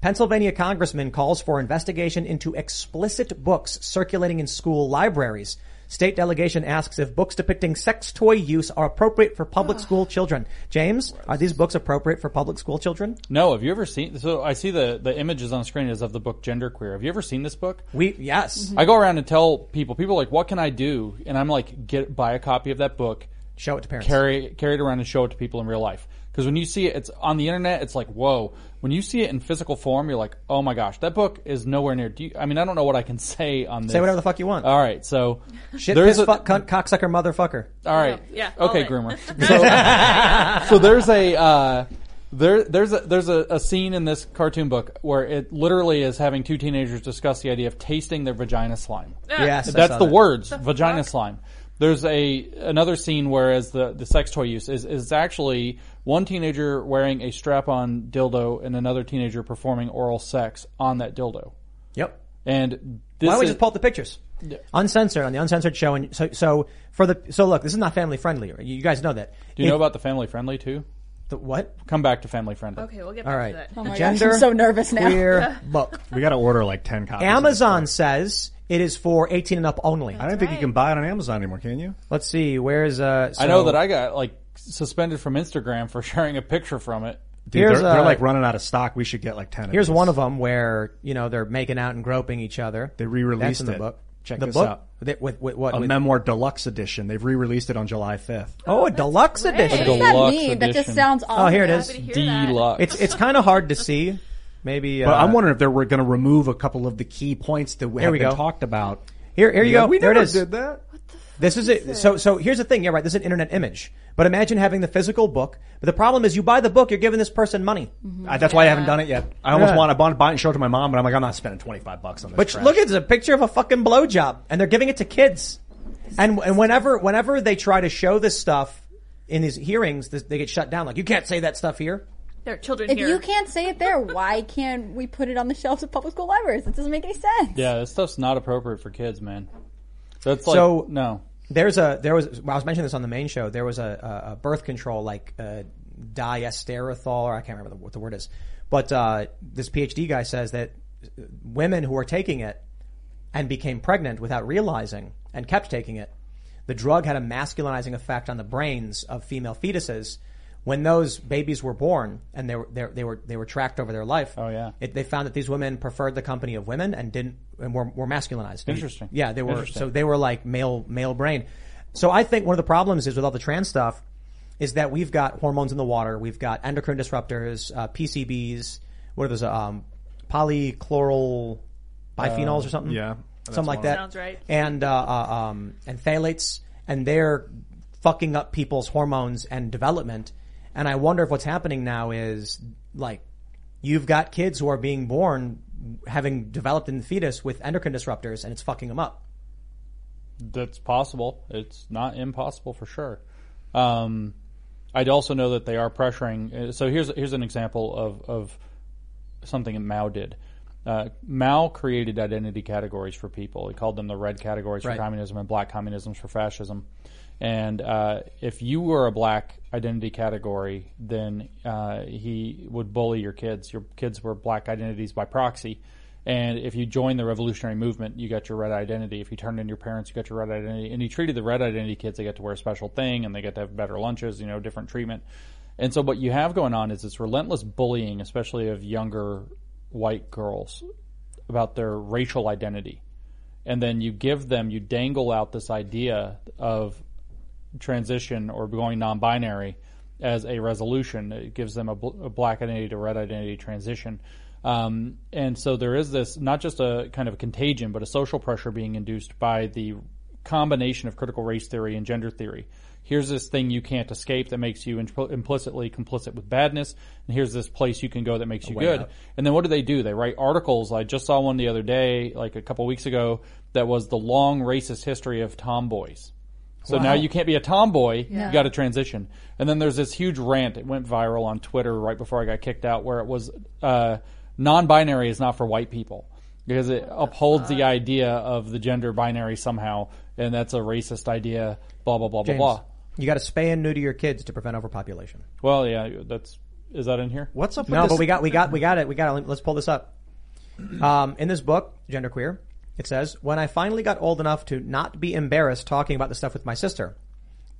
Pennsylvania congressman calls for investigation into explicit books circulating in school libraries. State delegation asks if books depicting sex toy use are appropriate for public school children. James, are these books appropriate for public school children? No, have you ever seen? So I see the the images on the screen is of the book Genderqueer. Have you ever seen this book? We yes. I go around and tell people. People are like, "What can I do?" And I'm like, "Get buy a copy of that book, Show it to parents. carry carry it around, and show it to people in real life." Because when you see it, it's on the internet. It's like, whoa. When you see it in physical form, you're like, oh my gosh, that book is nowhere near. Do you, I mean, I don't know what I can say on this. Say whatever the fuck you want. All right, so Shit, there's piss, a- fuck, cunt, cocksucker, motherfucker. All right. Yeah, all Okay, groomer. So, so there's a uh, there there's a there's a, a scene in this cartoon book where it literally is having two teenagers discuss the idea of tasting their vagina slime. Yes, I That's saw the that. words, vagina slime. There's a another scene whereas the the sex toy use is is actually one teenager wearing a strap-on dildo and another teenager performing oral sex on that dildo. Yep. And this Why don't we is, just pull up the pictures? Uncensored on the uncensored show, and so so for the so look, this is not family friendly. You guys know that. do you know about the family friendly too? the what? Come back to family friendly. Okay, we'll get All back right, to that. Oh my gosh, gender I'm so nervous now. queer book. We got to order like ten copies. Amazon book. says it is for 18 and up only. I don't think you can buy it on Amazon anymore, can you? Let's see, where's uh? I know that I got like suspended from Instagram for sharing a picture from it. Dude, Here's, they're, they're uh, like running out of stock. We should get like ten. Here's of one of them where you know they're making out and groping each other. They re-released That's in the it. book. Check the this book out. With, with, with what? a with- memoir deluxe edition. They've re-released it on July fifth. oh, a deluxe edition. What does that Deluxe mean? That just edition. sounds awesome. Oh, here it is. Happy to hear that. Deluxe. It's it's kind of hard to see. Maybe. But uh, I'm wondering if they were going to remove a couple of the key points that have we been go. talked about. Here, here you Yeah, go. We there never it is. did that. This is it. So, so here's the thing. Yeah, right. This is an internet image. But imagine having the physical book. But the problem is, you buy the book, you're giving this person money. I, that's why I haven't done it yet. I almost Yeah. want to buy buy it and show it to my mom, but I'm like, I'm not spending 25 bucks on this. But trash. look, it's a picture of a fucking blowjob, and they're giving it to kids. And and whenever whenever they try to show this stuff in these hearings, this, they get shut down. Like you can't say that stuff here. There are children If here. you can't say it there, why can't we put it on the shelves of public school libraries? It doesn't make any sense. yeah, this stuff's not appropriate for kids, man. That's like So- no. There's a there was well, I was mentioning this on the main show. There was a, a, a birth control like uh, diastereothal, or I can't remember the, what the word is. But uh, this PhD guy says that women who are taking it and became pregnant without realizing and kept taking it, the drug had a masculinizing effect on the brains of female fetuses. When those babies were born and they were they, they were they were tracked over their life, Oh, yeah. it, they found that these women preferred the company of women and didn't and were, were masculinized. Interesting. Yeah, they were. So they were like male male brain. So I think one of the problems is with all the trans stuff is that we've got hormones in the water, we've got endocrine disruptors, uh, PCBs, what are those? Um, polychloral biphenyls or something. yeah, something like that. Sounds right. And uh, uh, um, and phthalates, and they're fucking up people's hormones and development. And I wonder if what's happening now is like you've got kids who are being born having developed in the fetus with endocrine disruptors, and it's fucking them up. That's possible. It's not impossible for sure. Um, I'd also know that they are pressuring. uh, So here's here's an example of of something that Mao did. Uh, Mao created identity categories for people. He called them the red categories Right. for communism and black communisms for fascism. And uh, if you were a black identity category, then uh, he would bully your kids. Your kids were black identities by proxy. And if you joined the revolutionary movement, you got your red identity. If you turned in your parents, you got your red identity. And he treated the red identity kids, they get to wear a special thing and they get to have better lunches, you know, different treatment. And so what you have going on is this relentless bullying, especially of younger white girls, about their racial identity. and then you give them, you dangle out this idea of transition or going non-binary as a resolution. It gives them a, bl- a black identity to red identity transition. Um, and so there is this not just a kind of a contagion, but a social pressure being induced by the combination of critical race theory and gender theory. Here's this thing you can't escape that makes you impl- implicitly complicit with badness, and here's this place you can go that makes you good. out. And then what do they do? They write articles. I just saw one the other day, like a couple weeks ago, that was the long racist history of tomboys. So now you can't be a tomboy. You got to transition. And then there's this huge rant. It went viral on Twitter right before I got kicked out, where it was uh, non-binary is not for white people because it upholds the idea of the gender binary somehow, and that's a racist idea. Blah blah blah James, blah blah. you got to spay and neuter your kids to prevent overpopulation. Well, yeah, that's is that in here? What's up with No, this? but we got we got we got it. We got it. Let's pull this up. Um, in this book, Genderqueer, it says, "When I finally got old enough to not be embarrassed talking about the stuff with my sister."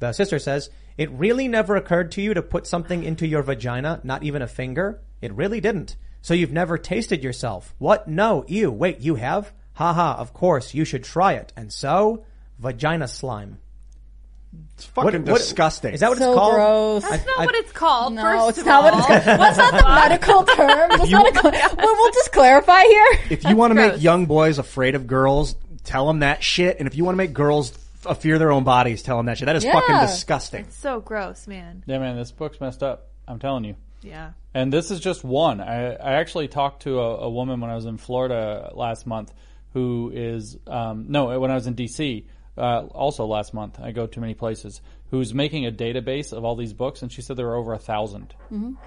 The sister says, "It really never occurred to you to put something into your vagina, not even a finger? It really didn't. So you've never tasted yourself. What? No, ew. Wait, you have? Haha, of course, you should try it. And so, vagina slime. It's fucking disgusting. Is that what so it's called? gross. That's not I- what it's called. No, first it's of not what it's called. That's not the medical term. That's not a, cl- well, we'll just clarify here. if you want to make young boys afraid of girls, tell them that shit. And if you want to make girls f- fear their own bodies, tell them that shit. That is Yeah. fucking disgusting. It's so gross, man. Yeah, man, this book's messed up. I'm telling you. Yeah. And this is just one. I, I actually talked to a, a woman when I was in Florida last month who is, um, no, when I was in DC, uh, also last month. I go to many places. Who's making a database of all these books, and she said there were over a 1000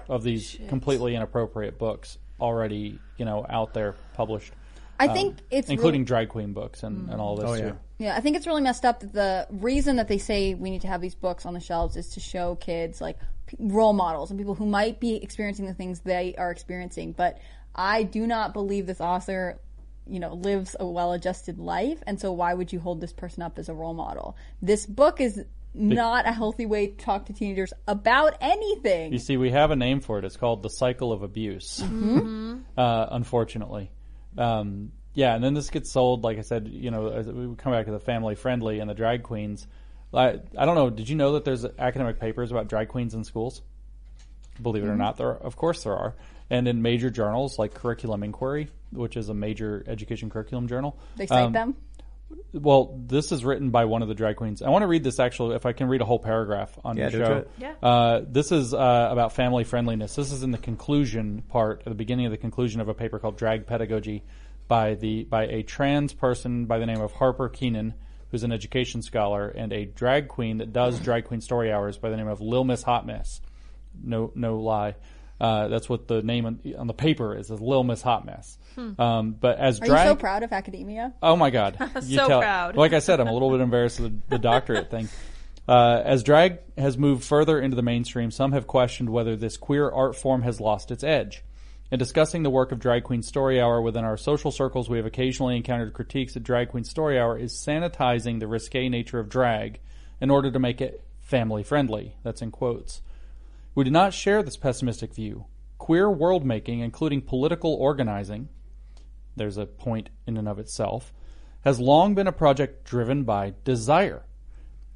of these completely inappropriate books already, you know, out there published, I think it's including really, drag queen books and, and all this Oh, yeah. too. yeah. I think it's really messed up that the reason that they say we need to have these books on the shelves is to show kids like p- role models and people who might be experiencing the things they are experiencing. But I do not believe this author, you know, lives a well-adjusted life, and so why would you hold this person up as a role model? This book is not a healthy way to talk to teenagers about anything. You see, we have a name for it. It's called the cycle of abuse. uh, unfortunately, um, yeah. And then this gets sold. Like I said, you know, as we come back to the family friendly and the drag queens. I, I don't know. Did you know that there's academic papers about drag queens in schools? Believe it or not, there are, of course there are. And in major journals like Curriculum Inquiry, which is a major education curriculum journal, They cite um, them. well, this is written by one of the drag queens. I want to read this actually, if I can read a whole paragraph on Yeah, the show. Yeah. Uh, this is uh, about family friendliness. This is in the conclusion part, at the beginning of the conclusion of a paper called Drag Pedagogy by the by a trans person by the name of Harper Keenan, who's an education scholar, and a drag queen that does drag queen story hours by the name of Lil Miss Hot Mess. No, no lie. Uh, that's what the name on, on the paper is, is Lil Miss Hot Mess. Um, but as Are drag, you so proud of academia? Oh my God! You So proud. Like I said, I'm a little bit embarrassed of the, the doctorate thing. Uh, as drag has moved further into the mainstream, some have questioned whether this queer art form has lost its edge. In discussing the work of Drag Queen Story Hour within our social circles, we have occasionally encountered critiques that Drag Queen Story Hour is sanitizing the risque nature of drag in order to make it family friendly. That's in quotes. We do not share this pessimistic view. Queer world making, including political organizing, there's a point in and of itself, has long been a project driven by desire.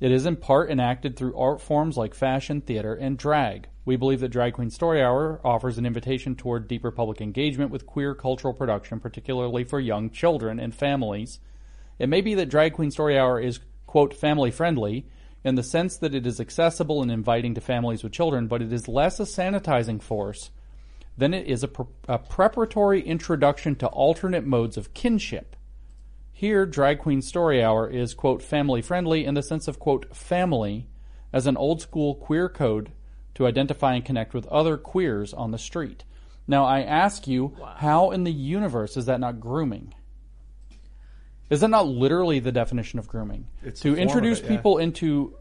It is in part enacted through art forms like fashion, theater, and drag. We believe that Drag Queen Story Hour offers an invitation toward deeper public engagement with queer cultural production, particularly for young children and families. It may be that Drag Queen Story Hour is, quote, family friendly in the sense that it is accessible and inviting to families with children, but it is less a sanitizing force than it is a, pre- a preparatory introduction to alternate modes of kinship. Here, Drag Queen Story Hour is, quote, family friendly in the sense of, quote, family as an old school queer code to identify and connect with other queers on the street. Now, I ask you, how in the universe is that not grooming? Is that not literally the definition of grooming? It's to introduce it, yeah. people into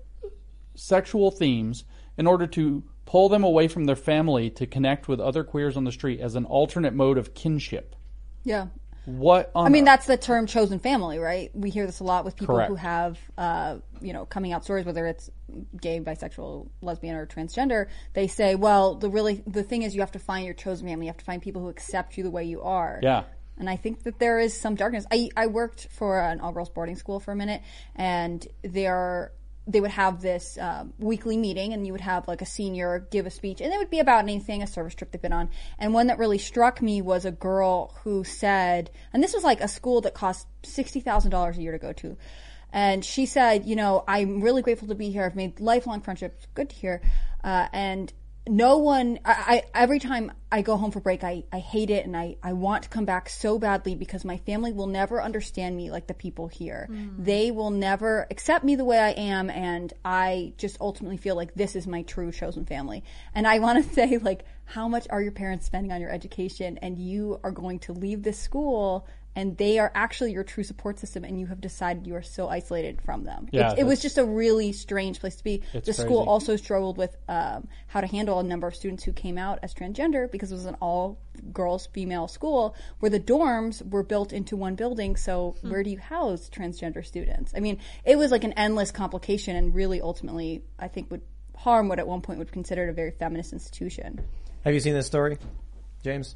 sexual themes in order to pull them away from their family to connect with other queers on the street as an alternate mode of kinship. Yeah. What on I mean, earth? that's the term chosen family, right? We hear this a lot with people Correct. who have, uh, you know, coming out stories, whether it's gay, bisexual, lesbian, or transgender. They say, well, the really, the thing is you have to find your chosen family. You have to find people who accept you the way you are. Yeah. And I think that there is some darkness. I, I worked for an all girls boarding school for a minute, and there they would have this um, weekly meeting, and you would have like a senior give a speech, and it would be about anything, a service trip they've been on. And one that really struck me was a girl who said, and this was like a school that cost sixty thousand dollars a year to go to. And she said, you know, I'm really grateful to be here. I've made lifelong friendships. Good to hear. Uh, and no one I, I every time I go home for break I, I hate it and I, I want to come back so badly because my family will never understand me like the people here. Mm. They will never accept me the way I am and I just ultimately feel like this is my true chosen family. And I want to say like how much are your parents spending on your education and you are going to leave this school and they are actually your true support system and you have decided you are so isolated from them. Yeah, it, it was just a really strange place to be. It's the school also struggled with um, how to handle a number of students who came out as transgender because it was an all girls female school where the dorms were built into one building. So where do you house transgender students? I mean, it was like an endless complication and really ultimately, I think, would harm what at one point would be considered a very feminist institution. Have you seen this story, James?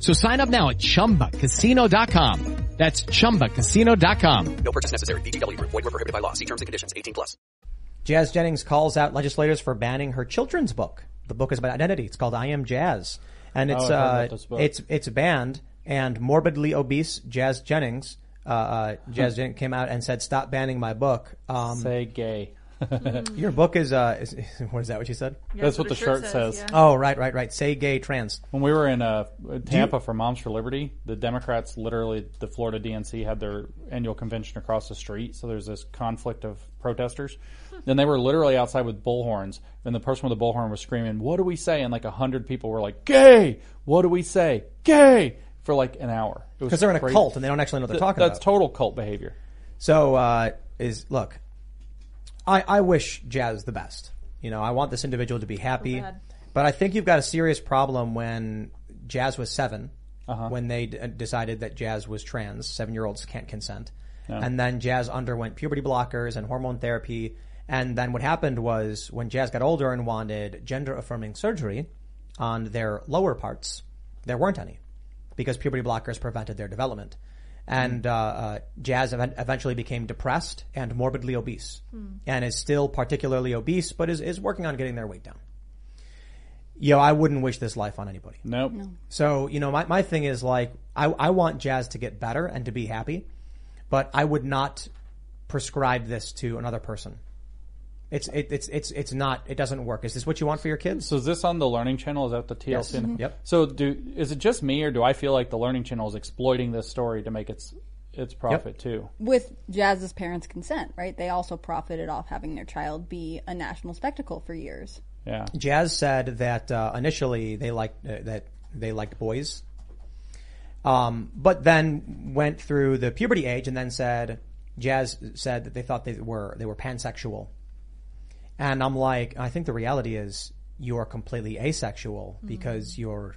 So sign up now at chumbacasino.com. That's chumbacasino.com. No purchase necessary. VGW Group. Void were prohibited by law. See terms and conditions. 18 plus. Jazz Jennings calls out legislators for banning her children's book. The book is about identity. It's called I Am Jazz, and it's Oh, uh, about this book. it's it's banned. And morbidly obese Jazz Jennings, uh, uh, Jazz Jennings came out and said, "Stop banning my book." Um, Say gay. Your book is, uh, is, what is that? What you said? That's what the shirt says. yeah. Oh, right, right, right. Say gay trans. When we were in uh, Tampa for Moms for Liberty, the Democrats literally, the Florida DNC had their annual convention across the street. So there's this conflict of protesters. Then they were literally outside with bullhorns, and the person with the bullhorn was screaming, "What do we say?" And like a hundred people were like, "Gay! What do we say? Gay!" For like an hour I, I wish Jazz the best. You know, I want this individual to be happy, bad. but I think you've got a serious problem when Jazz was 7 Uh-huh. when they d- decided that Jazz was trans. Seven year olds can't consent, and then Jazz underwent puberty blockers and hormone therapy. And then what happened was when Jazz got older and wanted gender affirming surgery on their lower parts, there weren't any because puberty blockers prevented their development. And uh, uh, Jazz event- eventually became depressed and morbidly obese, and is still particularly obese, but is, is working on getting their weight down. Yo, I wouldn't wish this life on anybody. Nope. So, you know, my, my thing is like, I, I want Jazz to get better and to be happy, but I would not prescribe this to another person. It's, it, it's, it's, it's not, it doesn't work. Is this what you want for your kids? So is this on the Learning Channel? Is that the TLC? Yes. Mhm. Yep. So do is it just me, or do I feel like the Learning Channel is exploiting this story to make its its profit too? With Jazz's parents' consent, right? They also profited off having their child be a national spectacle for years. Yeah. Jazz said that uh, initially they liked uh, that they liked boys, um, but then went through the puberty age and then said Jazz said that they thought they were they were pansexual, and I'm like I think the reality is you are completely asexual because mm. you're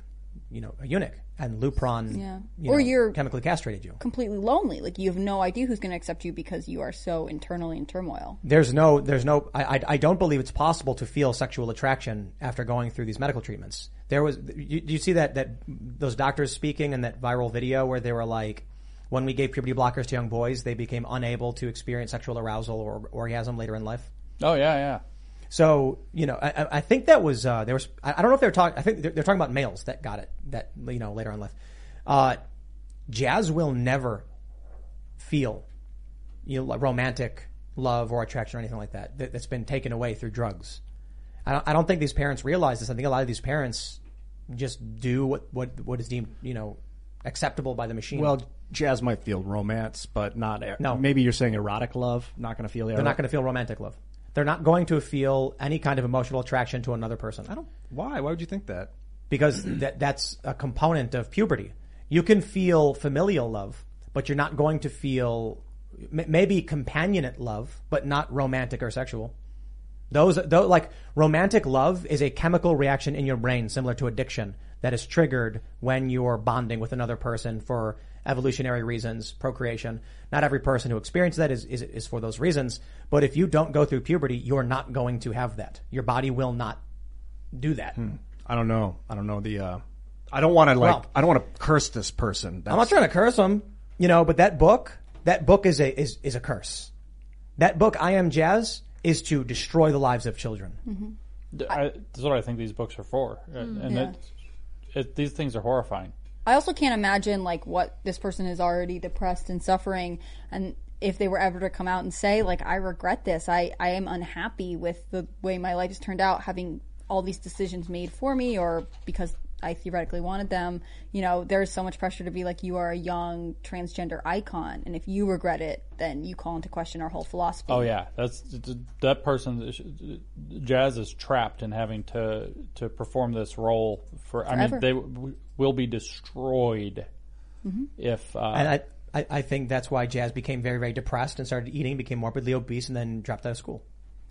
you know a eunuch and Lupron Yeah. you Or know, you're- chemically castrated you. Completely lonely. Like you have no idea who's going to accept you because you are so internally in turmoil. There's no, there's no, I, I, I don't believe it's possible to feel sexual attraction after going through these medical treatments. There was, you, you see that, that those doctors speaking in that viral video where they were like, when we gave puberty blockers to young boys, they became unable to experience sexual arousal or orgasm later in life. Oh yeah, yeah. So, you know, I, I- I think that was, uh, there was, I I don't know if they were talking, I think they're, they're talking about males that got it, that, you know, later on life. Uh, Jazz will never feel, you know, romantic love or attraction or anything like that, that that's been taken away through drugs. I don't, I don't think these parents realize this. I think a lot of these parents just do what, what, what is deemed, you know, acceptable by the machine. Well, Jazz might feel romance, but not. No. maybe you're saying erotic love. Not going to feel. they're not going to feel romantic love. They're not going to feel any kind of emotional attraction to another person. I don't, Why? Why would you think that? because that that's a component of puberty. You can feel familial love, but you're not going to feel maybe companionate love, but not romantic or sexual. Those, those, like romantic love is a chemical reaction in your brain similar to addiction that is triggered when you're bonding with another person for evolutionary reasons, procreation. Not every person who experiences that is, is, is for those reasons. But if you don't go through puberty, you're not going to have that. Your body will not do that. Hmm. I don't know. I don't know the. uh I don't want to like. Well- I don't want to curse this person. I'm not trying to curse him, you know, but that book, that book is a, is, is a curse. That book, I Am Jazz, is to destroy the lives of children. Mm-hmm. I, that's what I think these books are for, and hmm. Yeah. it, it, these things are horrifying. I also can't imagine like what this person is already depressed and suffering and if they were ever to come out and say like I regret this. I I am unhappy with the way my life has turned out having all these decisions made for me or because I theoretically wanted them. You know, there's so much pressure to be like you are a young transgender icon and if you regret it, then you call into question our whole philosophy. Oh yeah, that's that person. Jazz is trapped in having to to perform this role for. I mean, they w- will be destroyed if. Uh, And I, I, I think that's why Jazz became very, very depressed and started eating, became morbidly obese, and then dropped out of school.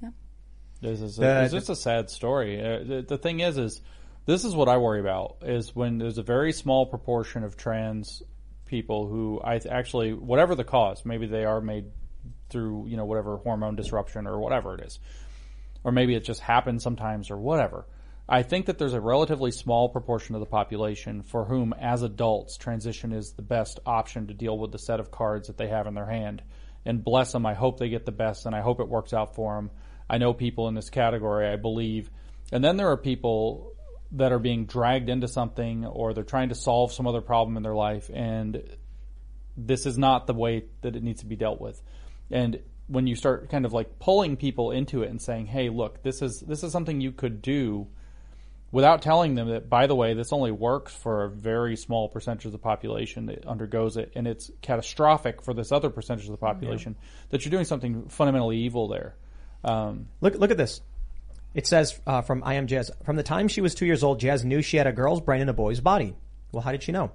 Yeah, this is The- a, it's just a sad story. Uh, the, the thing is, is this is what I worry about is when there's a very small proportion of trans people who I actually, whatever the cause, maybe they are made through you know whatever hormone disruption or whatever it is, or maybe it just happens sometimes or whatever. I think that there's a relatively small proportion of the population for whom, as adults, transition is the best option to deal with the set of cards that they have in their hand. And bless them, I hope they get the best, and I hope it works out for them. I know people in this category, I believe. And then there are people that are being dragged into something or they're trying to solve some other problem in their life, and this is not the way that it needs to be dealt with. And when you start kind of like pulling people into it and saying, "Hey, look, this is this is something you could do," without telling them that, by the way, this only works for a very small percentage of the population that undergoes it, and it's catastrophic for this other percentage of the population, that you're doing something fundamentally evil there. Um, Look, look at this. It says uh, from I Am Jazz. From the time she was two years old, Jazz knew she had a girl's brain and a boy's body. Well, how did she know?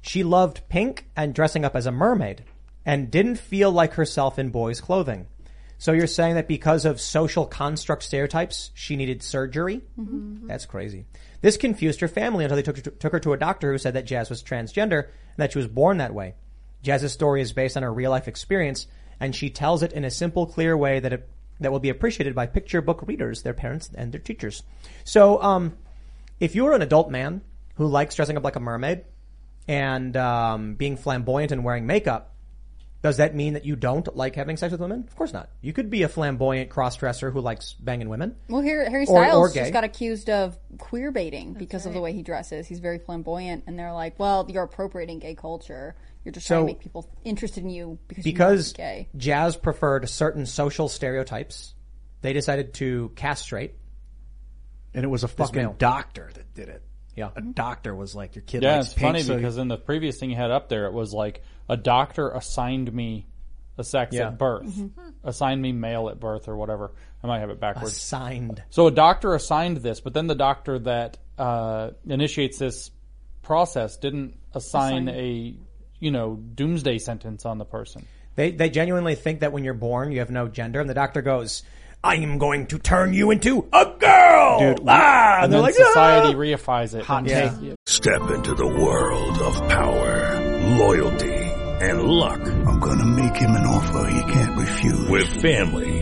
She loved pink and dressing up as a mermaid, and didn't feel like herself in boys' clothing. So you're saying that because of social construct stereotypes, she needed surgery? That's crazy. This confused her family until they took her, to, took her to a doctor who said that Jazz was transgender and that she was born that way. Jazz's story is based on her real life experience, and she tells it in a simple, clear way that it, that will be appreciated by picture book readers, their parents, and their teachers. So, um, if you're an adult man who likes dressing up like a mermaid and um, being flamboyant and wearing makeup, does that mean that you don't like having sex with women? Of course not. You could be a flamboyant cross-dresser who likes banging women. Well, here, Harry Styles or gay. just got accused of queer baiting because of the way he dresses. He's very flamboyant, and they're like, "Well, you're appropriating gay culture. You're just trying to make people interested in you because, because you're gay." Jazz preferred certain social stereotypes, they decided to castrate. And it was a fucking male. doctor that did it. Yeah. A doctor was like, your kid Yeah, likes it's pink, funny so because in the previous thing you had up there, it was like a doctor assigned me a sex Yeah. at birth, Mm-hmm. assigned me male at birth or whatever. I might have it backwards. Signed. So a doctor assigned this, but then the doctor that uh, initiates this process didn't assign a you know doomsday sentence on the person. They they genuinely think that when you're born you have no gender, and the doctor goes, "I am going to turn you into a girl." Dude, ah! And they're then like, society "Ah!" reifies it. Hot and- take. Yeah. Step into the world of power, loyalty, and luck. I'm gonna make him an offer he can't refuse. With family,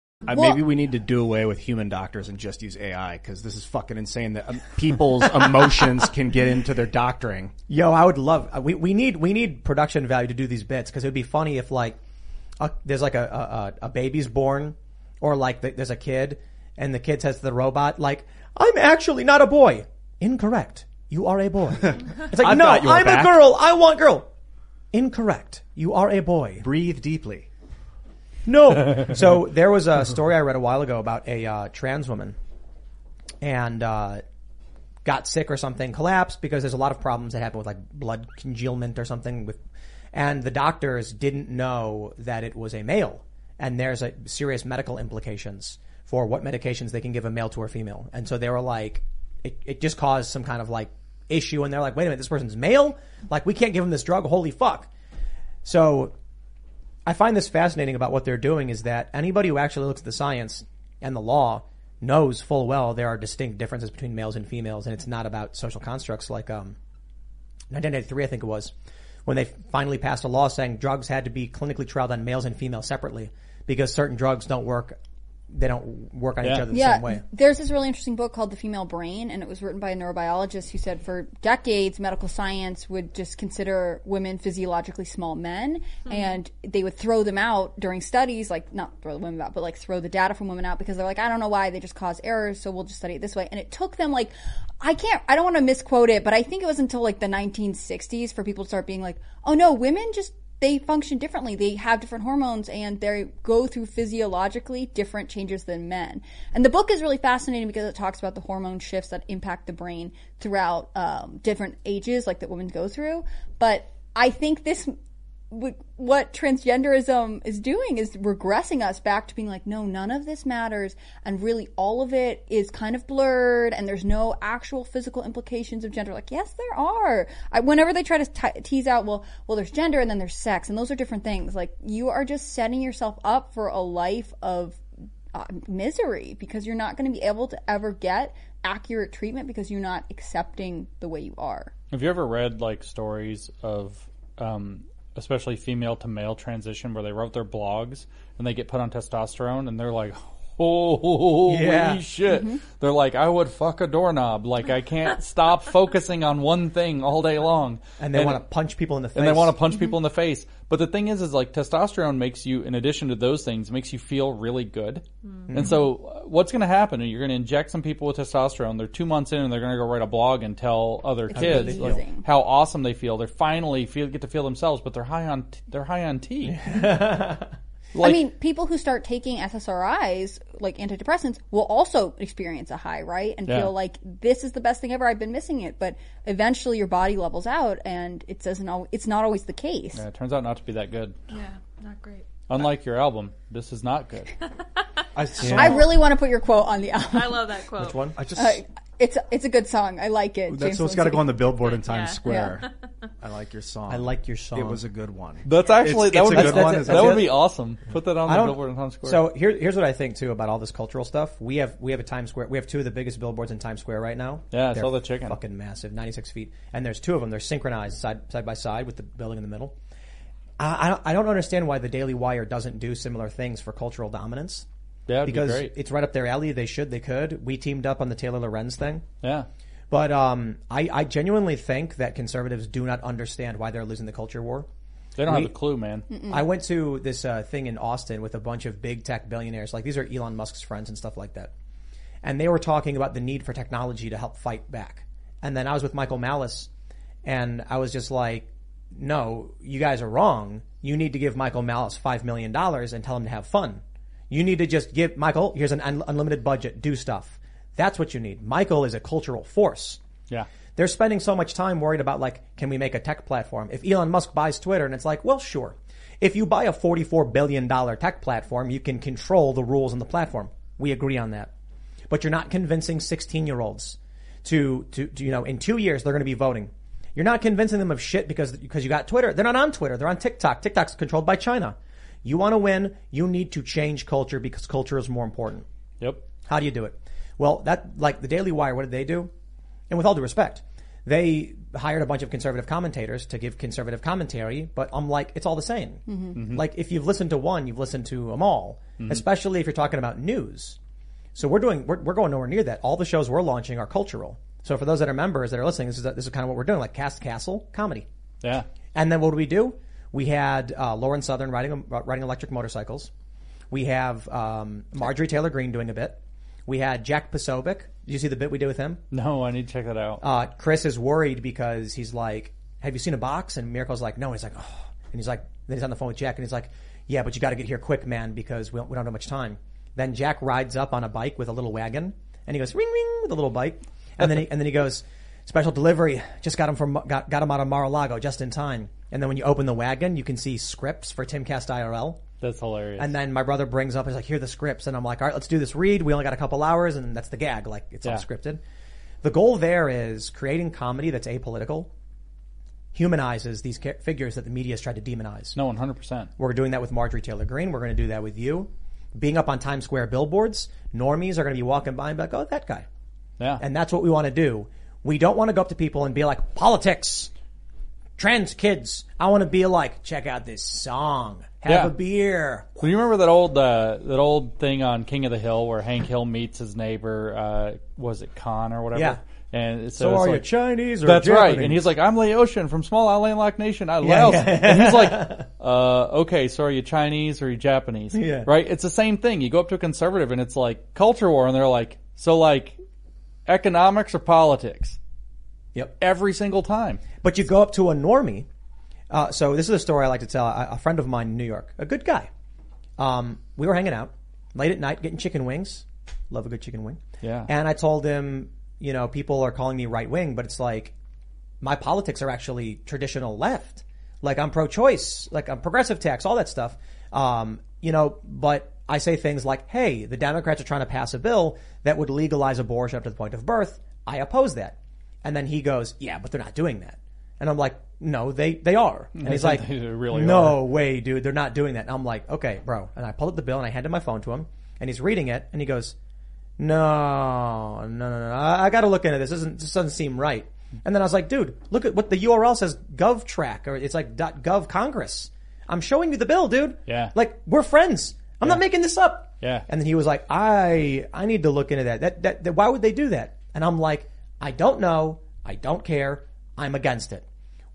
Uh, Well- maybe we need to do away with human doctors and just use AI because this is fucking insane that um, people's emotions can get into their doctoring. Yo, I would love. uh, We we need we need production value to do these bits because it would be funny if like there's like a, a a baby's born or like the, there's a kid and the kid says to the robot like I'm actually not a boy. Incorrect. You are a boy. It's like no, I'm back." a girl. I want girl. Incorrect. You are a boy. Breathe deeply. No. so there was a story I read a while ago about a uh, trans woman, and uh, got sick or something, collapsed because there's a lot of problems that happen with like blood congealment or something with, and the doctors didn't know that it was a male, and there's a serious medical implications for what medications they can give a male to a female, and so they were like, it, it just caused some kind of like issue, and they're like, wait a minute, this person's male, like we can't give him this drug, holy fuck. So I find this fascinating about what they're doing is that anybody who actually looks at the science and the law knows full well there are distinct differences between males and females, and it's not about social constructs like um, 1993, I think it was, when they finally passed a law saying drugs had to be clinically trialed on males and females separately because certain drugs don't work. They don't work on each other the yeah, same way. There's this really interesting book called The Female Brain, and it was written by a neurobiologist who said for decades medical science would just consider women physiologically small men, hmm. and they would throw them out during studies, like not throw the women out, but like throw the data from women out because they're like, I don't know why they just cause errors, so we'll just study it this way. And it took them like, I can't, I don't want to misquote it, but I think it was until like the 1960s for people to start being like, oh no, women just they function differently. They have different hormones and they go through physiologically different changes than men. And the book is really fascinating because it talks about the hormone shifts that impact the brain throughout um, different ages, like that women go through. But I think this, what transgenderism is doing is regressing us back to being like, no, none of this matters. And really all of it is kind of blurred and there's no actual physical implications of gender. Like, yes, there are. I, whenever they try to t- tease out, well, well, there's gender and then there's sex and those are different things. Like, you are just setting yourself up for a life of uh, misery because you're not going to be able to ever get accurate treatment because you're not accepting the way you are. Have you ever read like stories of, um, especially female to male transition, where they wrote their blogs and they get put on testosterone and they're like, holy Yeah. shit! Mm-hmm. They're like, I would fuck a doorknob. Like I can't stop focusing on one thing all day long. And they want to punch people in the face. and they want to punch people in the face. But the thing is, is like testosterone makes you, in addition to those things, makes you feel really good. Hmm. And so, what's going to happen? You're going to inject some people with testosterone. They're two months in, and they're going to go write a blog and tell other kids like, how awesome they feel. They finally feel get to feel themselves, but they're high on t- they're high on tea. I mean, people who start taking SSRIs, like antidepressants, will also experience a high, right? And Yeah. feel like this is the best thing ever. I've been missing it, but eventually your body levels out, and it doesn't. Al- it's not always the case. Yeah, it turns out not to be that good. Yeah, not great. Unlike your album, this is not good. I, saw, I really want to put your quote on the album. I love that quote. Which one? I just Uh, it's it's a good song. I like it. that's James what's got to go on the billboard in Times Yeah. Square. I like your song. I like your song. It was a good one. That's actually It's- that it's would a be good that, one. that Is that would it? be awesome. Put that on I the don't- billboard in Times Square. So here, here's what I think too about all this cultural stuff. We have we have a Times Square. We have two of the biggest billboards in Times Square right now. Yeah, I They're saw the chicken. Fucking massive, 96 feet, and there's two of them. They're synchronized side side by side with the building in the middle. I, I don't I don't understand why the Daily Wire doesn't do similar things for cultural dominance. Yeah, it'd be because great. it's right up their alley. They should, they could. We teamed up on the Taylor Lorenz thing. Yeah. But um, I, I genuinely think that conservatives do not understand why they're losing the culture war. They don't We- have a clue, man. I went to this uh, thing in Austin with a bunch of big tech billionaires. Like these are Elon Musk's friends and stuff like that. And they were talking about the need for technology to help fight back. And then I was with Michael Malice, and I was just like, "No, you guys are wrong. You need to give Michael Malice five million dollars and tell him to have fun. You need to just give Michael here's an un- unlimited budget, do stuff. That's what you need. Michael is a cultural force." Yeah. They're spending so much time worried about like, can we make a tech platform? If Elon Musk buys Twitter and it's like, well, sure. If you buy a $44 billion tech platform, you can control the rules on the platform. We agree on that. But you're not convincing 16 year olds to, to, to, you know, in two years, they're going to be voting. You're not convincing them of shit because, because you got Twitter. They're not on Twitter. They're on TikTok. TikTok's controlled by China. You want to win. You need to change culture because culture is more important. Yep. How do you do it? Well, that like the Daily Wire. What did they do? And with all due respect, they hired a bunch of conservative commentators to give conservative commentary, but I'm like, it's all the same. Mhm. Like if you've listened to one, you've listened to them all, Mhm. especially if you're talking about news. So we're doing, we're, we're going nowhere near that. All the shows we're launching are cultural. So for those that are members that are listening, this is, this is kind of what we're doing, like Cast Castle comedy. Yeah. And then what do we do? We had uh, Lauren Southern riding uh, riding electric motorcycles. We have um, Marjorie Taylor Greene doing a bit. We had Jack Posobiec. Did you see the bit we did with him? No, I need to check that out. Uh, Chris is worried because he's like, "Have you seen a box?" And Miracle's like, "No." He's like, "Oh," and he's like, then he's on the phone with Jack, and he's like, "Yeah, but you got to get here quick, man, because we don't, we don't have much time." Then Jack rides up on a bike with a little wagon, and he goes ring ring with a little bike, and then he, and then he goes, "Special delivery, just got him from got, got him out of Mar-a-Lago just in time." And then when you open the wagon, you can see scripts for Timcast IRL. That's hilarious. And then my brother brings up, he's like, here are the scripts. And I'm like, all right, let's do this read. We only got a couple hours and that's the gag. Like it's all scripted. The goal there is creating comedy that's apolitical, humanizes these ca- figures that the media has tried to demonize. No, 100%. We're doing that with Marjorie Taylor Greene. We're going to do that with you. Being up on Times Square billboards, normies are going to be walking by and be like, oh, that guy. Yeah. And that's what we want to do. We don't want to go up to people and be like, politics, trans kids. I want to be like, check out this song. Have Yeah. a beer. Do you remember that old uh, that old thing on King of the Hill where Hank Hill meets his neighbor? Uh, was it Kahn or whatever? Yeah. And it So says, are you Chinese or That's right. And he's like, I'm Laotian from small island lock nation. I Yeah, Laos. yeah. And he's like, uh, okay, so are you Chinese or are you Japanese? Yeah. Right? It's the same thing. You go up to a conservative and it's like culture war and they're like, so like economics or politics? Yep. Every single time. But you go up to a normie. Uh, so this is a story I like to tell. A, a friend of mine in New York, a good guy. Um, we were hanging out late at night, getting chicken wings. Love a good chicken wing. Yeah. And I told him, you know, people are calling me right wing, but it's like my politics are actually traditional left. Like I'm pro-choice, like I'm progressive tax, all that stuff. Um, you know, but I say things like, "Hey, the Democrats are trying to pass a bill that would legalize abortion up to the point of birth. I oppose that." And then he goes, "Yeah, but they're not doing that." And I'm like, "No, they they are." And he's like, really "No way, dude, they're not doing that." And I'm like, "Okay, bro." And I pulled up the bill and I handed my phone to him, and he's reading it, and he goes, "No, no, no, no. I, I got to look into this. This doesn't this doesn't seem right." And then I was like, "Dude, look at what the URL says. GovTrack, or it's like .gov Congress. I'm showing you the bill, dude. Yeah. Like we're friends. I'm not making this up." Yeah. And then he was like, "I I need to look into that. That that, that why would they do that?" And I'm like, "I don't know. I don't care. I'm against it."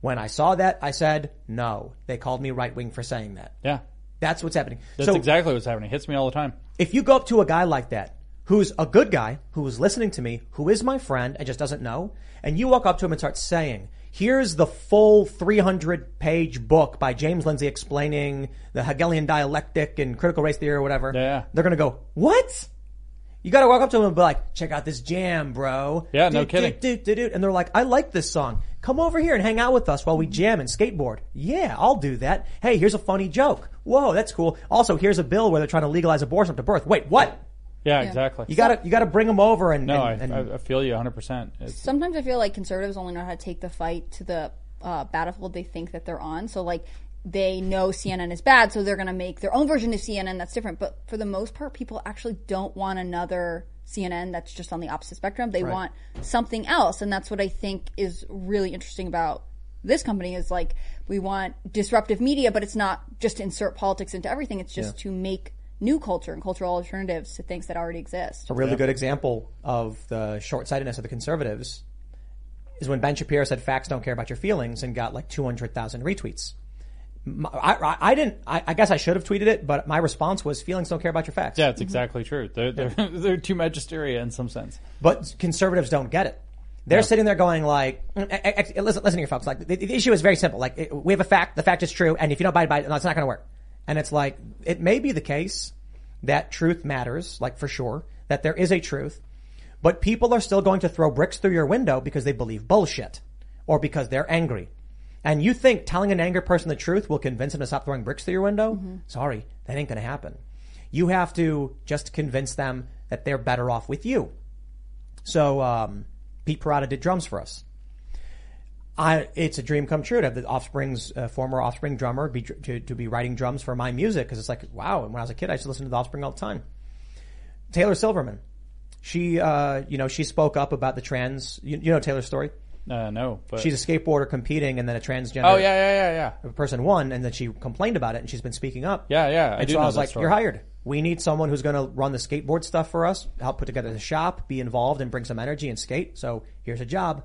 When I saw that, I said, "No." They called me right wing for saying that. Yeah. That's what's happening. That's so exactly what's happening. It hits me all the time. if you go up to a guy like that, who's a good guy, who is listening to me, who is my friend and just doesn't know, and you walk up to him and start saying, here's the full 300 page book by James Lindsay explaining the Hegelian dialectic and critical race theory or whatever. Yeah. They're gonna go, what? You gotta walk up to them and be like, check out this jam, bro. Yeah, no kidding. do, do, do. And they're like, I like this song. Come over here and hang out with us while we jam and skateboard. Yeah, I'll do that. Hey, here's a funny joke. Whoa, that's cool. Also, here's a bill where they're trying to legalize abortion up to birth. Wait, what? Yeah, exactly. You gotta, you gotta bring them over and, no, and, I, and I, I feel you 100%. Sometimes I feel like conservatives only know how to take the fight to the uh, battlefield they think that they're on. So like they know CNN is bad, so they're going to make their own version of CNN that's different. But for the most part, people actually don't want another CNN that's just on the opposite spectrum. They Right. want something else, and that's what I think is really interesting about this company is like we want disruptive media, but it's not just to insert politics into everything. It's just Yeah. to make new culture and cultural alternatives to things that already exist. A really good example of the short-sightedness of the conservatives is when Ben Shapiro said facts don't care about your feelings and got like 200,000 retweets. I, I, I didn't, I, I guess I should have tweeted it, but my response was feelings don't care about your facts. yeah, it's exactly true. They're, they're, they're too magisteria in some sense. But conservatives don't get it. They're Yeah. sitting there going like, "Mm, eh, eh, eh, listen, listen here folks, like the, the issue is very simple. Like we have a fact, the fact is true, and if you don't abide by it, no, it's not going to work. And it's like, it may be the case that truth matters, like for sure, that there is a truth, but people are still going to throw bricks through your window because they believe bullshit or because they're angry. And you think telling an angry person the truth will convince them to stop throwing bricks through your window? Sorry, that ain't going to happen. You have to just convince them that they're better off with you. So um, Pete Parada did drums for us. I, it's a dream come true to have the Offspring's uh, former Offspring drummer be, to, to be writing drums for my music because it's like wow. And when I was a kid, I used to listen to the Offspring all the time. Taylor Silverman, she uh, you know she spoke up about the trans. You, you know Taylor's story. Uh, no, but She's a skateboarder competing, and then a transgender. Oh yeah, yeah, yeah, yeah. person won, and then she complained about it, and she's been speaking up. Yeah, yeah, I And so I was like, story. "You're hired. We need someone who's going to run the skateboard stuff for us, help put together the shop, be involved, and bring some energy and skate. So here's a job."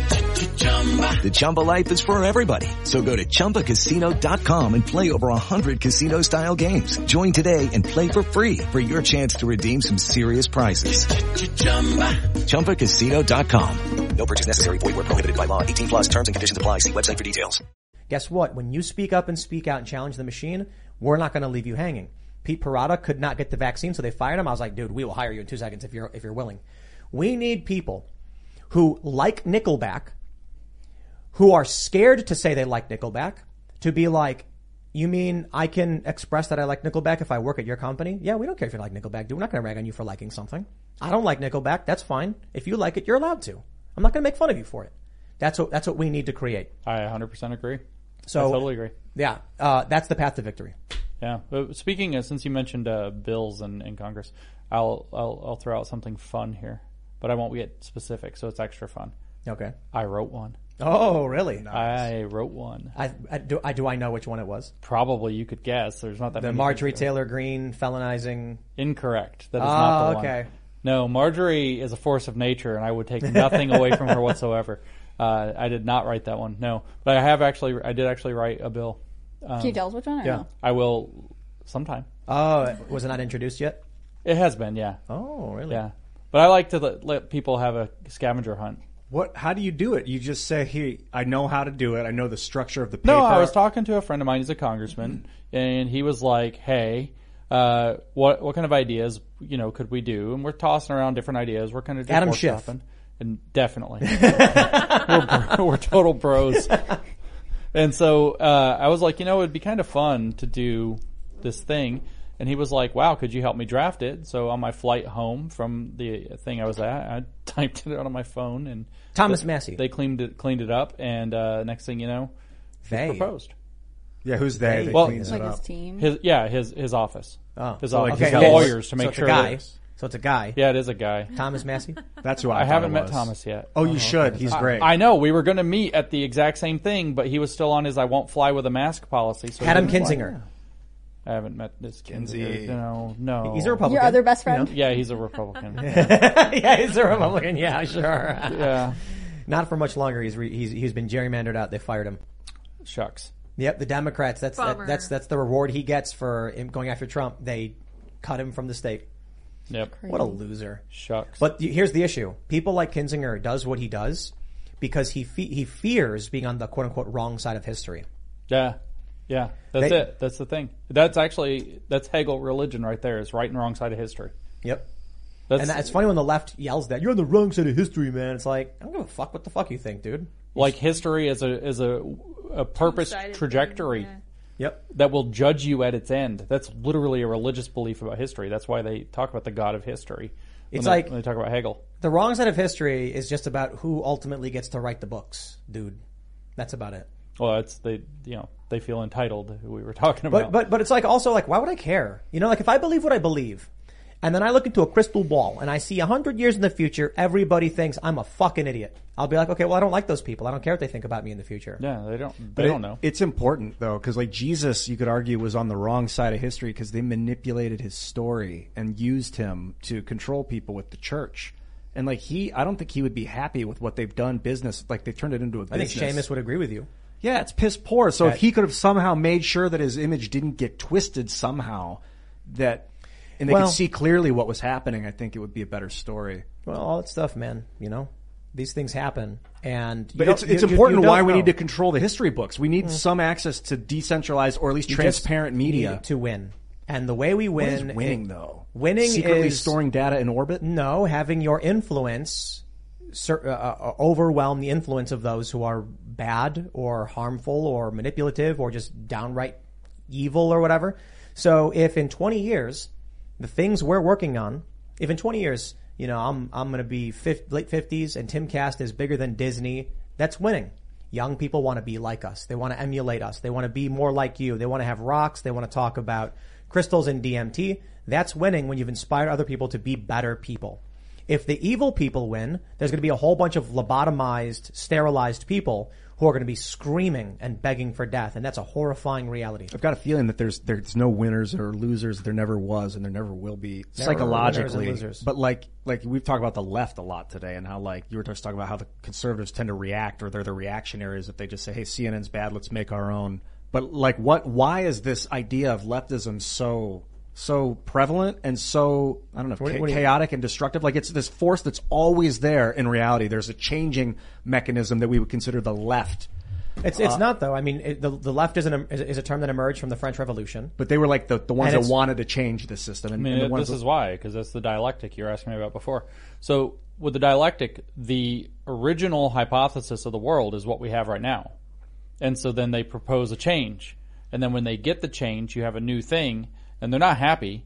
The Chumba life is for everybody. So go to ChumbaCasino.com and play over 100 casino-style games. Join today and play for free for your chance to redeem some serious prizes. ChumbaCasino.com. No purchase necessary. Void where prohibited by law. 18 plus terms and conditions apply. See website for details. Guess what? When you speak up and speak out and challenge the machine, we're not going to leave you hanging. Pete Parada could not get the vaccine, so they fired him. I was like, dude, we will hire you in two seconds if you're if you're willing. We need people who like Nickelback, who are scared to say they like Nickelback, to be like, you mean I can express that I like Nickelback if I work at your company? Yeah, we don't care if you like Nickelback, dude. We're not going to rag on you for liking something. I don't like Nickelback. That's fine. If you like it, you're allowed to. I'm not going to make fun of you for it. That's what that's what we need to create. I 100% agree. So I totally agree. Yeah, uh, that's the path to victory. Yeah. But speaking of, since you mentioned uh, bills in, in Congress, I'll, I'll I'll throw out something fun here, but I won't get specific, so it's extra fun. Okay. I wrote one. Oh, really? I wrote one. I, I do. I do. I know which one it was. Probably you could guess. There's not that The many. Marjorie things. Taylor Greene felonizing. Incorrect. That is Oh, not the one. okay. No, Marjorie is a force of nature, and I would take nothing away from her whatsoever. Uh, I did not write that one. No, but I have actually. I did actually write a bill. Um, Can you tell us which one? Or yeah. no? I will sometime. Oh, was it not introduced yet? It has been, yeah. Oh, really? Yeah, but I like to let, let people have a scavenger hunt. What? How do you do it? You just say, "Hey, I know how to do it. I know the structure of the paper." No, I was talking to a friend of mine. He's a congressman, and he was like, "Hey, uh, what what kind of ideas you know could we do?" And we're tossing around different ideas. We're kind of Adam Schiff. and, and definitely we're, we're total bros. And so uh, I was like, you know, it'd be kind of fun to do this thing. And he was like, "Wow, could you help me draft it?" So on my flight home from the thing I was at, I typed it out on my phone, and Thomas they- Massie. They cleaned it cleaned it up, and uh, next thing you know, They. proposed. Yeah, who's they? They well, cleans it Like his up. team. His yeah, his his office. Oh, his So, office. like, his his lawyers to so make it's sure. a guy. that- So it's a guy. yeah, it is a guy. Thomas Massie. That's who I. I haven't it met. Thomas yet. Oh, you should. He's I- great. I, know. We were going to meet at the exact same thing, but he was still on his "I won't fly with a mask" policy. So Adam didn't fly. Kinzinger. I haven't met this Kinsey. Kinzinger. No, no. He's a Republican. Your other best friend? Yeah, he's a Republican. yeah, he's a Republican. Yeah, sure. yeah. Not for much longer. He's re, he's he's been gerrymandered out. They fired him. Shucks. Yep, the Democrats. That's that, that's that's the reward he gets for him going after Trump. They cut him from the state. Yep. What a loser. Shucks. But here's the issue: people like Kinzinger does what he does because he fe- he fears being on the quote unquote wrong side of history. Yeah. Yeah. That's They- it. That's the thing. That's actually that's Hegel religion right there. Is right and wrong side of history. Yep. That's and it's funny when the left yells that you're on the wrong side of history, man. It's like I don't give a fuck what the fuck you think, dude. like history is a as a a purpose Two-sided thing, trajectory yeah. Yep. that will judge you at its end. That's literally a religious belief about history. That's why they talk about the God of history. when It's they- like- when they talk about Hegel. The wrong side of history is just about who ultimately gets to write the books, dude. That's about it. Well, it's they you know they feel entitled. Who we were talking about. But but but it's like also like why would I care? You know, like if I believe what I believe, and then I look into a crystal ball and I see a hundred years in the future, everybody thinks I'm a fucking idiot. I'll be like, okay, well I don't like those people. I don't care what they think about me in the future. yeah, they don't they it- don't know. It's important though, because like Jesus, you could argue was on the wrong side of history because they manipulated his story and used him to control people with the church. And like he, I don't think he would be happy with what they've done business. Like they've turned it into a I think business. Seamus would agree with you. Yeah, it's piss poor. So That- if he could have somehow made sure that his image didn't get twisted somehow, that and they Well- could see clearly what was happening, I think it would be a better story. Well, all that stuff, man. You know, these things happen, and But it's, it's you- you- important you why don't we need to control the history books. We need Mm. some access to decentralized or at least You transparent media. to win. And the way we win, winning, it- though? Winning Secretly is storing data in orbit. No, having your influence uh, uh, overwhelm the influence of those who are bad or harmful or manipulative or just downright evil or whatever. So if in 20 years the things we're working on, if in 20 years, you know, I'm I'm going to be fif- late 50s and Timcast is bigger than Disney, that's winning. Young people want to be like us. They want to emulate us. They want to be more like you. They want to have rocks. They want to talk about crystals and DMT. That's winning when you've inspired other people to be better people. If the evil people win, there's going to be a whole bunch of lobotomized, sterilized people who are going to be screaming and begging for death, and that's a horrifying reality. I've got a feeling that there's there's no winners or losers. There never was, and there never will be Never psychologically. losers. But like like we've talked about the left a lot today, and how like you were just talking about how the conservatives tend to react, or they're the reactionaries if they just say, "Hey, CNN's bad. Let's make our own." But like, what? Why is this idea of leftism so so prevalent and so I don't know What cha- what do you- chaotic and destructive? Like it's this force that's always there. In reality, there's a changing mechanism that we would consider the left. It's it's Uh, not though. I mean, it, the the left is, an, is, is a term that emerged from the French Revolution. But they were like the, the ones And that it's- wanted to change the system. I And, mean, and the it- ones this is why, because that's the dialectic you were asking me about before. So, with the dialectic, the original hypothesis of the world is what we have right now. And so then they propose a change. And then when they get the change, you have a new thing, and they're not happy.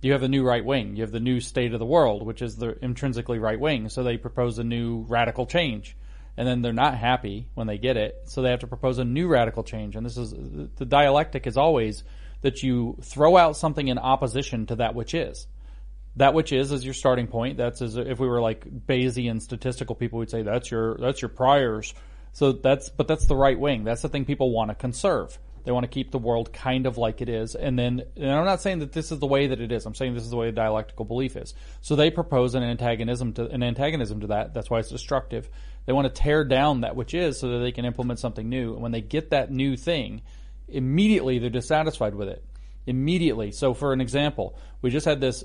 You have the new right wing. You have the new state of the world, which is the intrinsically right wing. So they propose a new radical change. And then they're not happy when they get it. So they have to propose a new radical change. And this is, the dialectic is always that you throw out something in opposition to that which is that which is is your starting point. That's as if we were like Bayesian statistical people we'd say that's your that's your priors. So that's but that's the right wing. That's the thing people want to conserve. They want to keep the world kind of like it is. And then and I'm not saying that this is the way that it is. I'm saying this is the way the dialectical belief is. So they propose an antagonism to an antagonism to that. That's why it's destructive. They want to tear down that which is so that they can implement something new. And when they get that new thing, immediately they're dissatisfied with it. Immediately. So for an example, we just had this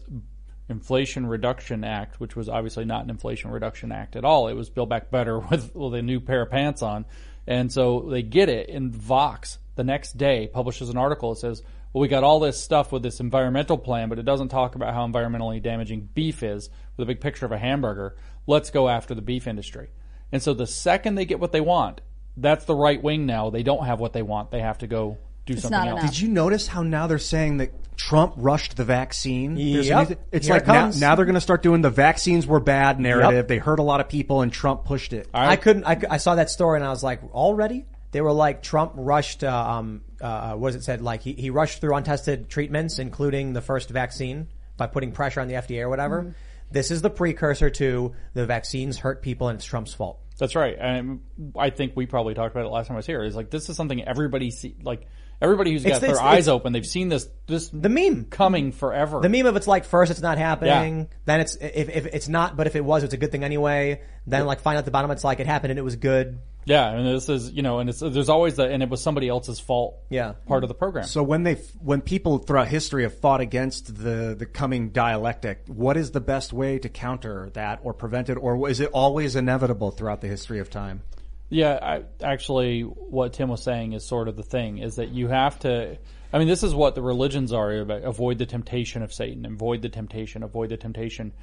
Inflation Reduction Act, which was obviously not an Inflation Reduction Act at all. It was Build Back Better with, with a new pair of pants on. And so they get it, and Vox the next day publishes an article that says, well, we got all this stuff with this environmental plan, but it doesn't talk about how environmentally damaging beef is with a big picture of a hamburger. Let's go after the beef industry. And so the second they get what they want, that's the right wing now. They don't have what they want. They have to go do something else. Did you notice how now they're saying that Trump rushed the vaccine? There's Yep. an- It's Here like it now, comes. now they're going to start doing the vaccines were bad narrative. Yep. They hurt a lot of people and Trump pushed it. I couldn't. I, I saw that story and I was like, already? They were like Trump rushed. Uh, um, uh, what was it said? Like he, he rushed through untested treatments, including the first vaccine, by putting pressure on the FDA or whatever. Mhm. This is the precursor to the vaccines hurt people and it's Trump's fault. That's right. And I think we probably talked about it last time I was here. Is like this is something everybody see like everybody who's got their it's- eyes it's- open. They've seen this this the meme coming forever. The meme of it's like first it's not happening, then it's if, if it's not, but if it was, it's a good thing anyway. Then like find out the bottom, it's like it happened and it was good. Yeah, and this is you know, and it's there's always the and it was somebody else's fault. Yeah, part of the program. So when they when people throughout history have fought against the the coming dialectic, what is the best way to counter that or prevent it, or is it always inevitable throughout the history of time? Yeah, I, actually, what Tim was saying is sort of the thing is that you have to. I mean, this is what the religions are about: avoid the temptation of Satan, avoid the temptation, avoid the temptation.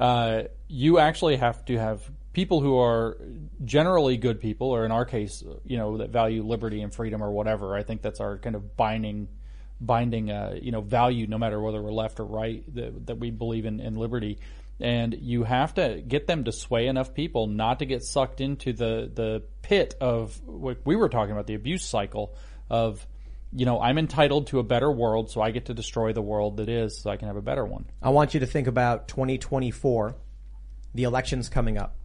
Uh, you actually have to have people who are generally good people, or in our case, you know, that value liberty and freedom or whatever. I think that's our kind of binding, binding, uh, you know, value, no matter whether we're left or right, that, that we believe in, in liberty and you have to get them to sway enough people not to get sucked into the the pit of what we were talking about the abuse cycle of you know I'm entitled to a better world so I get to destroy the world that is so I can have a better one. I want you to think about 2024, the elections coming up.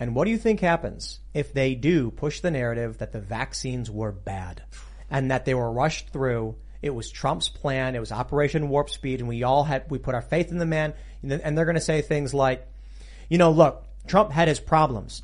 And what do you think happens if they do push the narrative that the vaccines were bad and that they were rushed through? It was Trump's plan. It was Operation Warp Speed and we all had, we put our faith in the man and they're going to say things like, you know, look, Trump had his problems.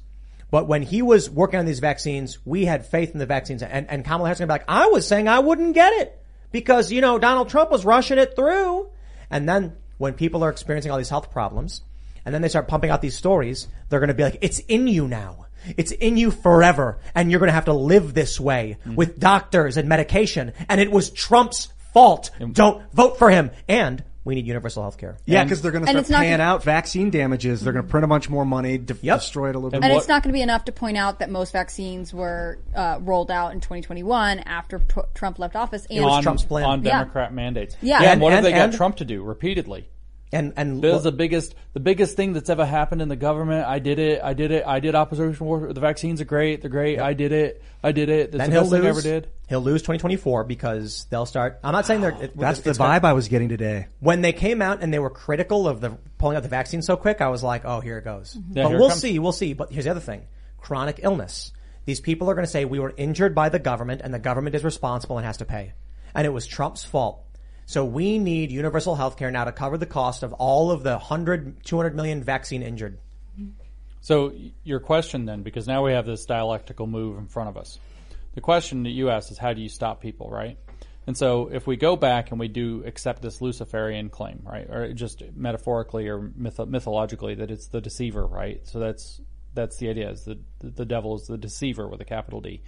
But when he was working on these vaccines, we had faith in the vaccines. And, and Kamala Harris is going to be like, I was saying I wouldn't get it because, you know, Donald Trump was rushing it through. And then when people are experiencing all these health problems and then they start pumping out these stories, they're going to be like, it's in you now. It's in you forever, and you're going to have to live this way Mm-hmm. with doctors and medication. And it was Trump's fault. Don't vote for him. And we need universal health care. Yeah, because they're going to start it's not paying gonna- out vaccine damages. They're going to print a bunch more money, de- destroy it a little bit. And it's not going to be enough to point out that most vaccines were uh, rolled out in 2021 after Tr- Trump left office. And on, Trump's plan. on Yeah. Democrat mandates. Yeah. and, And- what have and- they got Trump to do repeatedly? And and is the biggest the biggest thing that's ever happened in the government. I did it. I did it. I did opposition war. The vaccines are great. They're great. I did it. I did it. That's then the he'll best thing I lose. ever did. He'll lose 2024 because they'll start. I'm not saying they're. Oh, it- That's the it's gonna- vibe I was getting today. when they came out and they were critical of the pulling out the vaccine so quick, I was like, oh, here it goes. Mm-hmm. Yeah, but we'll see, we'll see. But here's the other thing: chronic illness. These people are going to say we were injured by the government, and the government is responsible and has to pay, and it was Trump's fault. So we need universal health care now to cover the cost of all of the 100, 200 million vaccine injured. So your question then, because now we have this dialectical move in front of us. The question that you asked is how do you stop people, right? And so if we go back and we do accept this Luciferian claim, right, or just metaphorically or myth- mythologically that it's the deceiver, right? So that's that's the idea is the the devil is the deceiver with a capital D.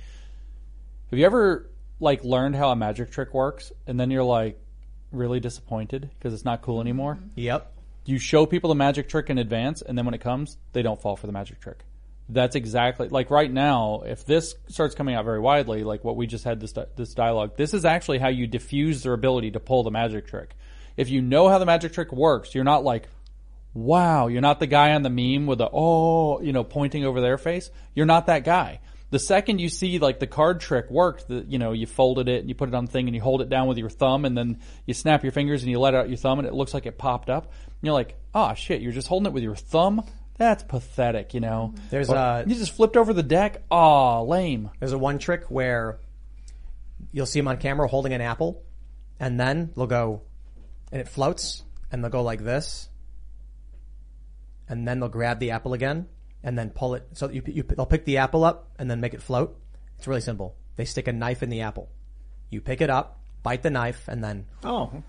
Have you ever like learned how a magic trick works and then you're like really disappointed because it's not cool anymore? Mm-hmm. Yep. You show people the magic trick in advance and then when it comes, they don't fall for the magic trick. That's exactly like right now. If this starts coming out very widely, like what we just had this this dialogue, this is actually how you diffuse their ability to pull the magic trick. If you know how the magic trick works, you're not like, wow, you're not the guy on the meme with the oh, you know, pointing over their face. You're not that guy. The second you see like the card trick worked, the, you know, you folded it and you put it on the thing and you hold it down with your thumb and then you snap your fingers and you let out your thumb and it looks like it popped up. And you're like, oh shit, you're just holding it with your thumb. That's pathetic, you know. There's Or, a- you just flipped over the deck. Aw, lame. There's a one trick where you'll see him on camera holding an apple, and then they'll go, and it floats, and they'll go like this, and then they'll grab the apple again, and then pull it. So you, you they'll pick the apple up and then make it float. It's really simple. They stick a knife in the apple. You pick it up, bite the knife, and then oh,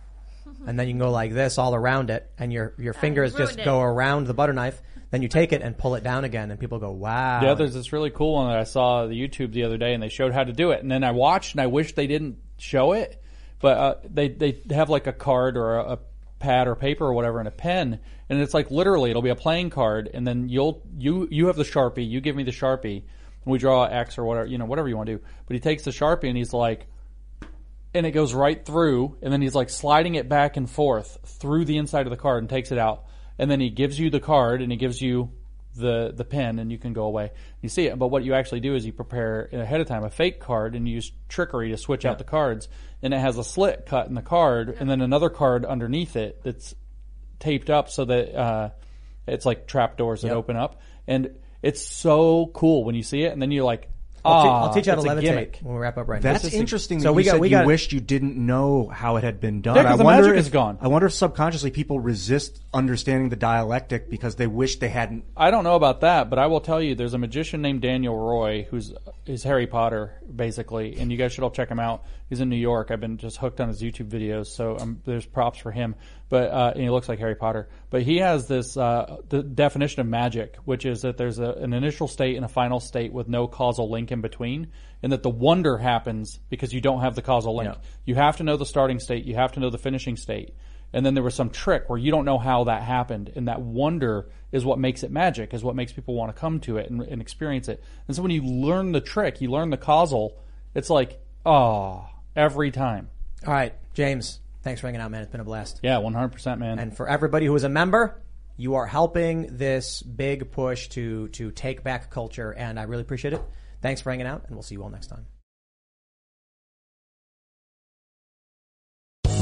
and then you can go like this all around it, and your your fingers just it. go around the butter knife. Then you take it and pull it down again, and people go, "Wow!" Yeah, there's this really cool one that I saw on the YouTube the other day, and they showed how to do it. And then I watched, and I wish they didn't show it, but uh, they they have like a card or a, a pad or paper or whatever and a pen, and it's like literally it'll be a playing card, and then you'll you you have the sharpie, you give me the sharpie, and we draw X or whatever you know whatever you want to do. But he takes the sharpie and he's like, and it goes right through, and then he's like sliding it back and forth through the inside of the card and takes it out, and then he gives you the card and he gives you the the pen, and you can go away. You see it, but what you actually do is you prepare ahead of time a fake card and you use trickery to switch out the cards, and it has a slit cut in the card, and then another card underneath it that's taped up so that uh, it's like trap doors that Yep. open up, and it's so cool when you see it, and then you're like. I'll, te- "Ah, I'll teach you how to it's a levitate gimmick." when we wrap up right That's now. It's just a- interesting. So that we you got said we you got wished you didn't know how it had been done. Yeah, 'cause I the wonder magic if, is gone. I wonder if subconsciously people resist understanding the dialectic because they wish they hadn't. I don't know about that, but I will tell you, there's a magician named Daniel Roy who's is Harry Potter basically, and you guys should all check him out. He's in New York. I've been just hooked on his YouTube videos, so um, there's props for him. But uh, and he looks like Harry Potter. But he has this uh, the definition of magic, which is that there's a, an initial state and a final state with no causal link in between, and that the wonder happens because you don't have the causal link. You have to know the starting state. You have to know the finishing state. And then there was some trick where you don't know how that happened, and that wonder is what makes it magic, is what makes people want to come to it and, and experience it. And so when you learn the trick, you learn the causal, it's like, oh, every time. All right, James. Thanks for hanging out, man. It's been a blast. Yeah, one hundred percent, man. And for everybody who is a member, you are helping this big push to to take back culture, and I really appreciate it. Thanks for hanging out, and we'll see you all next time.